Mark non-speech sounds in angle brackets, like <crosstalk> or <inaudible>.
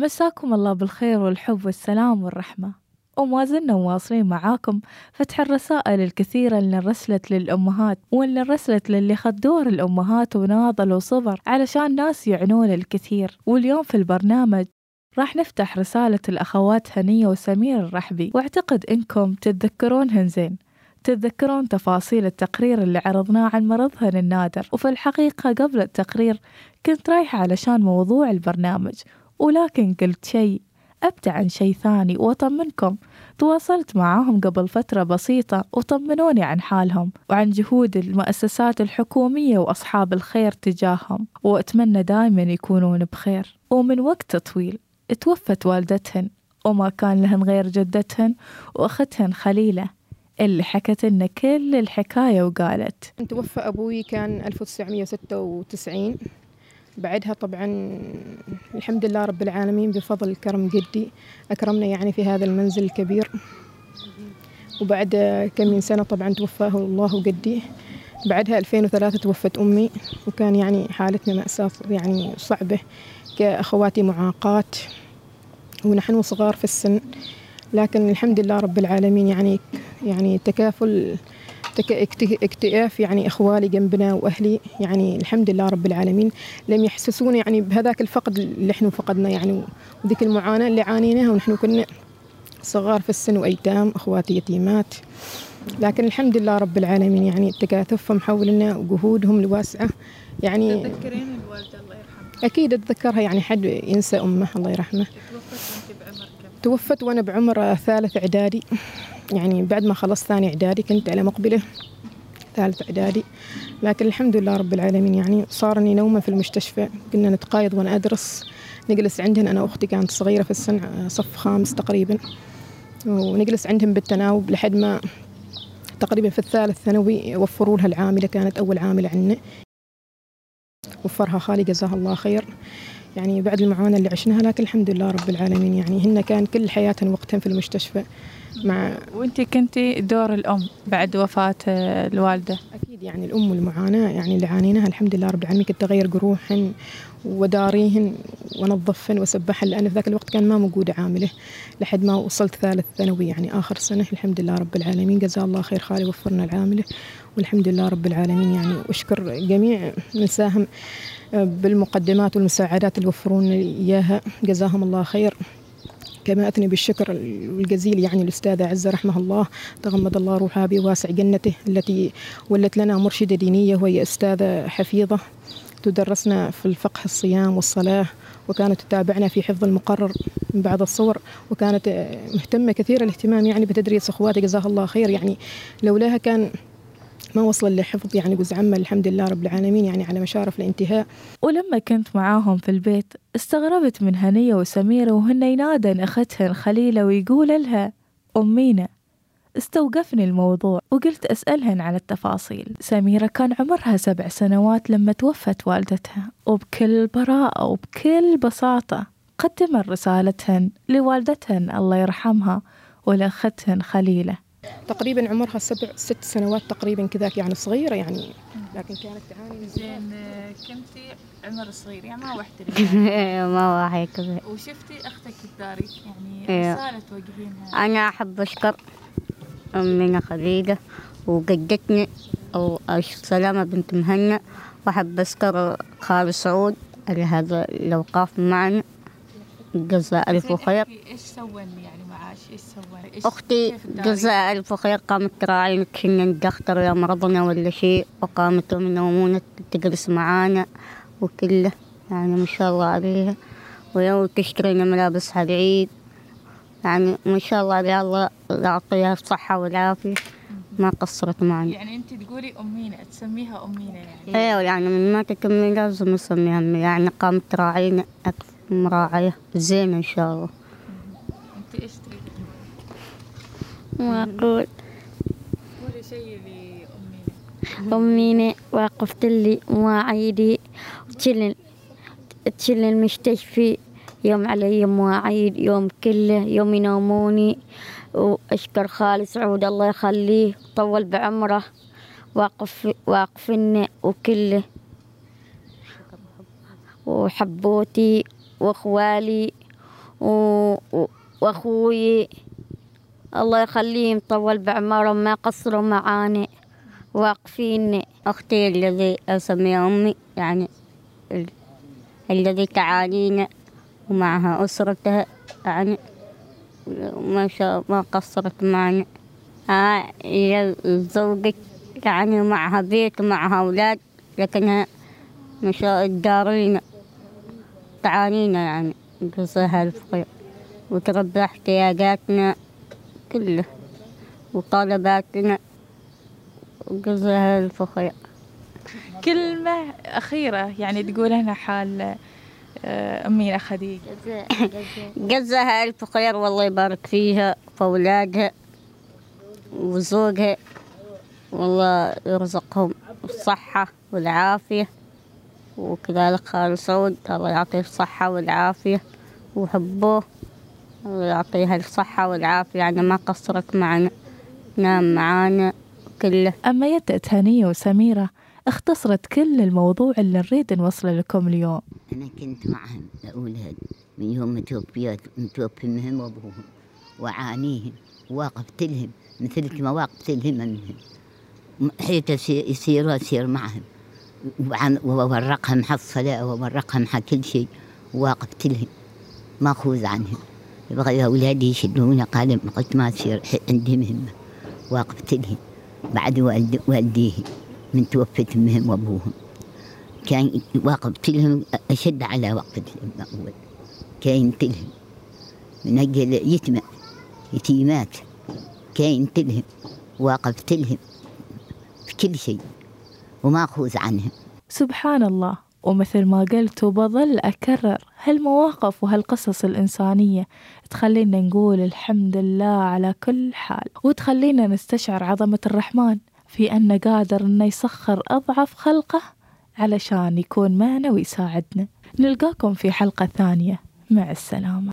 مساكم الله بالخير والحب والسلام والرحمة. وما زلنا مواصلين معاكم. فتح الرسائل الكثيرة اللي انرسلت للأمهات واللي انرسلت للي خد دور الأمهات وناضل وصبر علشان ناس يعنون الكثير. واليوم في البرنامج راح نفتح رسالة الأخوات هنية وسمير الرحبي. واعتقد إنكم تتذكرونهن زين. تتذكرون تفاصيل التقرير اللي عرضناه عن مرضهن النادر. وفي الحقيقة قبل التقرير كنت رايحة علشان موضوع البرنامج. ولكن قلت شيء. أبدأ عن شيء ثاني وأطمنكم. تواصلت معاهم قبل فترة بسيطة وطمنوني عن حالهم وعن جهود المؤسسات الحكومية وأصحاب الخير تجاههم. وأتمنى دائما يكونون بخير. ومن وقت طويل توفت والدتهن وما كان لهن غير جدتهن وأختهن خليلة. اللي حكت لنا كل الحكاية وقالت. توفى أبوي كان 1996 بعدها طبعا الحمد لله رب العالمين بفضل كرم جدي. أكرمنا يعني في هذا المنزل الكبير. وبعد كم من سنة طبعا توفاه الله جدي. بعدها 2003 توفت أمي وكان يعني حالتنا مأساة يعني صعبة كأخواتي معاقات. ونحن صغار في السن لكن الحمد لله رب العالمين يعني يعني تكافل اكتئاف يعني إخوالي جنبنا وأهلي. يعني الحمد لله رب العالمين. لم يحسسونا يعني بهذاك الفقد اللي إحنا فقدنا يعني. وذيك المعاناة اللي عانيناها ونحن كنا صغار في السن وأيتام إخواتي يتيمات. لكن الحمد لله رب العالمين يعني تكاتفهم حولنا وجهودهم الواسعة. يعني تذكرين الوالده الله يرحمها أكيد أتذكرها يعني حد ينسى أمه الله يرحمه؟ توفت وأنا بعمر ثالث إعدادي. يعني بعد ما خلصت ثاني إعدادي كنت على مقبلة ثالث إعدادي. لكن الحمد لله رب العالمين يعني صارني نومة في المستشفى كنا نتقايض وأنا أدرس. نجلس عندهن أنا وأختي كانت صغيرة في السن صف خامس تقريبا. ونجلس عندهم بالتناوب لحد ما تقريبا في الثالث ثانوي وفروا لها العاملة كانت أول عاملة عندنا. وفرها خالي جزاها الله خير. يعني بعد المعاناة اللي عشناها لكن الحمد لله رب العالمين يعني هن كان كل حياتهن وقتهن في المستشفى مع وأنت كنتي دور الأم بعد وفاة الوالدة؟ أكيد يعني الأم والمعاناة يعني اللي عانيناها الحمد لله رب العالمين كنت أغير جروحهن وداريهن وانظفهن وأسبحهن لأن في ذاك الوقت كان ما موجوده عاملة لحد ما وصلت ثالث ثانوي يعني آخر سنة الحمد لله رب العالمين. جزاه الله خير خالي وفرنا العاملة. والحمد لله رب العالمين. يعني أشكر جميع من ساهم بالمقدمات والمساعدات اللي وفرون إياها. جزاهم الله خير. كما أثني بالشكر الجزيل يعني الأستاذة عزة رحمه الله تغمد الله روحها بواسع جنته التي ولت لنا مرشدة دينية وهي أستاذة حفيظة. تدرسنا في الفقه الصيام والصلاة وكانت تتابعنا في حفظ المقرر من بعض الصور وكانت مهتمة كثير الاهتمام يعني بتدريس أخواتي. جزاها الله خير. يعني لولاها كان ما وصل لحفظ يعني جزء عمة الحمد لله رب العالمين يعني على مشارف الانتهاء. ولما كنت معاهم في البيت استغربت من هنية وسميرة وهن ينادن أختهن خليلة ويقول لها أمينا استوقفني الموضوع وقلت أسألهن على التفاصيل. سميرة كان عمرها سبع سنوات لما توفت والدتها وبكل براءة وبكل بساطة قدمت رسالتهن لوالدتهن الله يرحمها ولأختهن خليلة. تقريبا عمرها سبع ست سنوات تقريبا كذاك يعني صغيرة يعني. لكن كانت تعاني زين كنتي عمر صغير يعني ما وحدة. <laughs> ما واحد كذا وشفتي أختك الداري يعني رسالة توجهينها أنا أحب أشكر أمنا خديجة وجدتني أو سلامة بنت مهنا. وأحب أشكر خالد سعود على هذا الأوقاف معنا. جزاء ألف خير إيش سوى يعني؟ إيش أختي جزاء ألف خير قامت تراعينا كنا ندختر يا مرضنا ولا شيء وقامت من يومونا تجلس معانا وكله يعني ما شاء الله عليها. ويوم تشترينا ملابس على العيد يعني ما شاء الله عليها الله يعطيها الصحة والعافية. ما قصرت معنا. يعني أنت تقولي أمينة تسميها أمينة يعني. أيوه يعني من ما تكمل لازم نسميها يعني قامت تراعينا مراعية. زين إن شاء الله. أنت إيش تريدي ما أقول قولي شيء لامينه امينه وقفت لي مواعيدي. تشيل تشيل المستشفي. يوم علي مواعيد يوم كله يوم يناموني. وأشكر خالي سعود الله يخليه طول بعمره. واقف واقفنا وكله. وحبوتي وأخوالي و... و... وأخوي. الله يخليهم طول بعمرهم ما قصروا معاني. واقفين. أختي الذي أسميها أمي يعني ال... الذي تعانينا ومعها أسرتها يعني ما شاء ما قصرت معنا. ها هي زوجك يعني معها بيت ومعها أولاد لكنها ما شاء الدارين. تعانينا يعني جزاها ألف خير وتربى احتياجاتنا كله وطلباتنا جزاها ألف خير كلمة أخيرة يعني تقولها حال آه، أمينة خديجة جزاها <laughs> ألف خير والله يبارك فيها وأولادها وزوجها والله يرزقهم الصحة والعافية. وكذلك خال سعود الله يعطيه الصحة والعافية وحبوه الله يعطيها الصحة والعافية يعني ما قصرت معنا نام معانا كله. أما يدت هنية وسميرة اختصرت كل الموضوع اللي نريد نوصله لكم اليوم. أنا كنت معهم الأولاد من يوم متوفيات متوفي منهم وأبوهم وعانيهم وواقفت لهم مثل ما واقفت لهم منهم حيت يصير أسير معهم وعن وورقهم حق الصلاة وورقهم حق كل شيء وواقفت لهم ماخوذ عنهم. يبغى أولادي يشدون قال قلت ما تصير عندي مهمة واقفت لهم بعد والد والديه من توفت أمهم وأبوهم كان واقفت لهم أشد على وقفتهم أول كاين تلهم. من أجل يتمى يتيمات. كاين تلهم. واقفت لهم في كل شيء وماخوذ عنهم. سبحان الله. ومثل ما قلت وبظل أكرر. هالمواقف وهالقصص الإنسانية تخلينا نقول الحمد لله على كل حال؟ وتخلينا نستشعر عظمة الرحمن في أنه قادر أنه يسخر أضعف خلقه علشان يكون معنا ويساعدنا نلقاكم في حلقة ثانية. مع السلامة.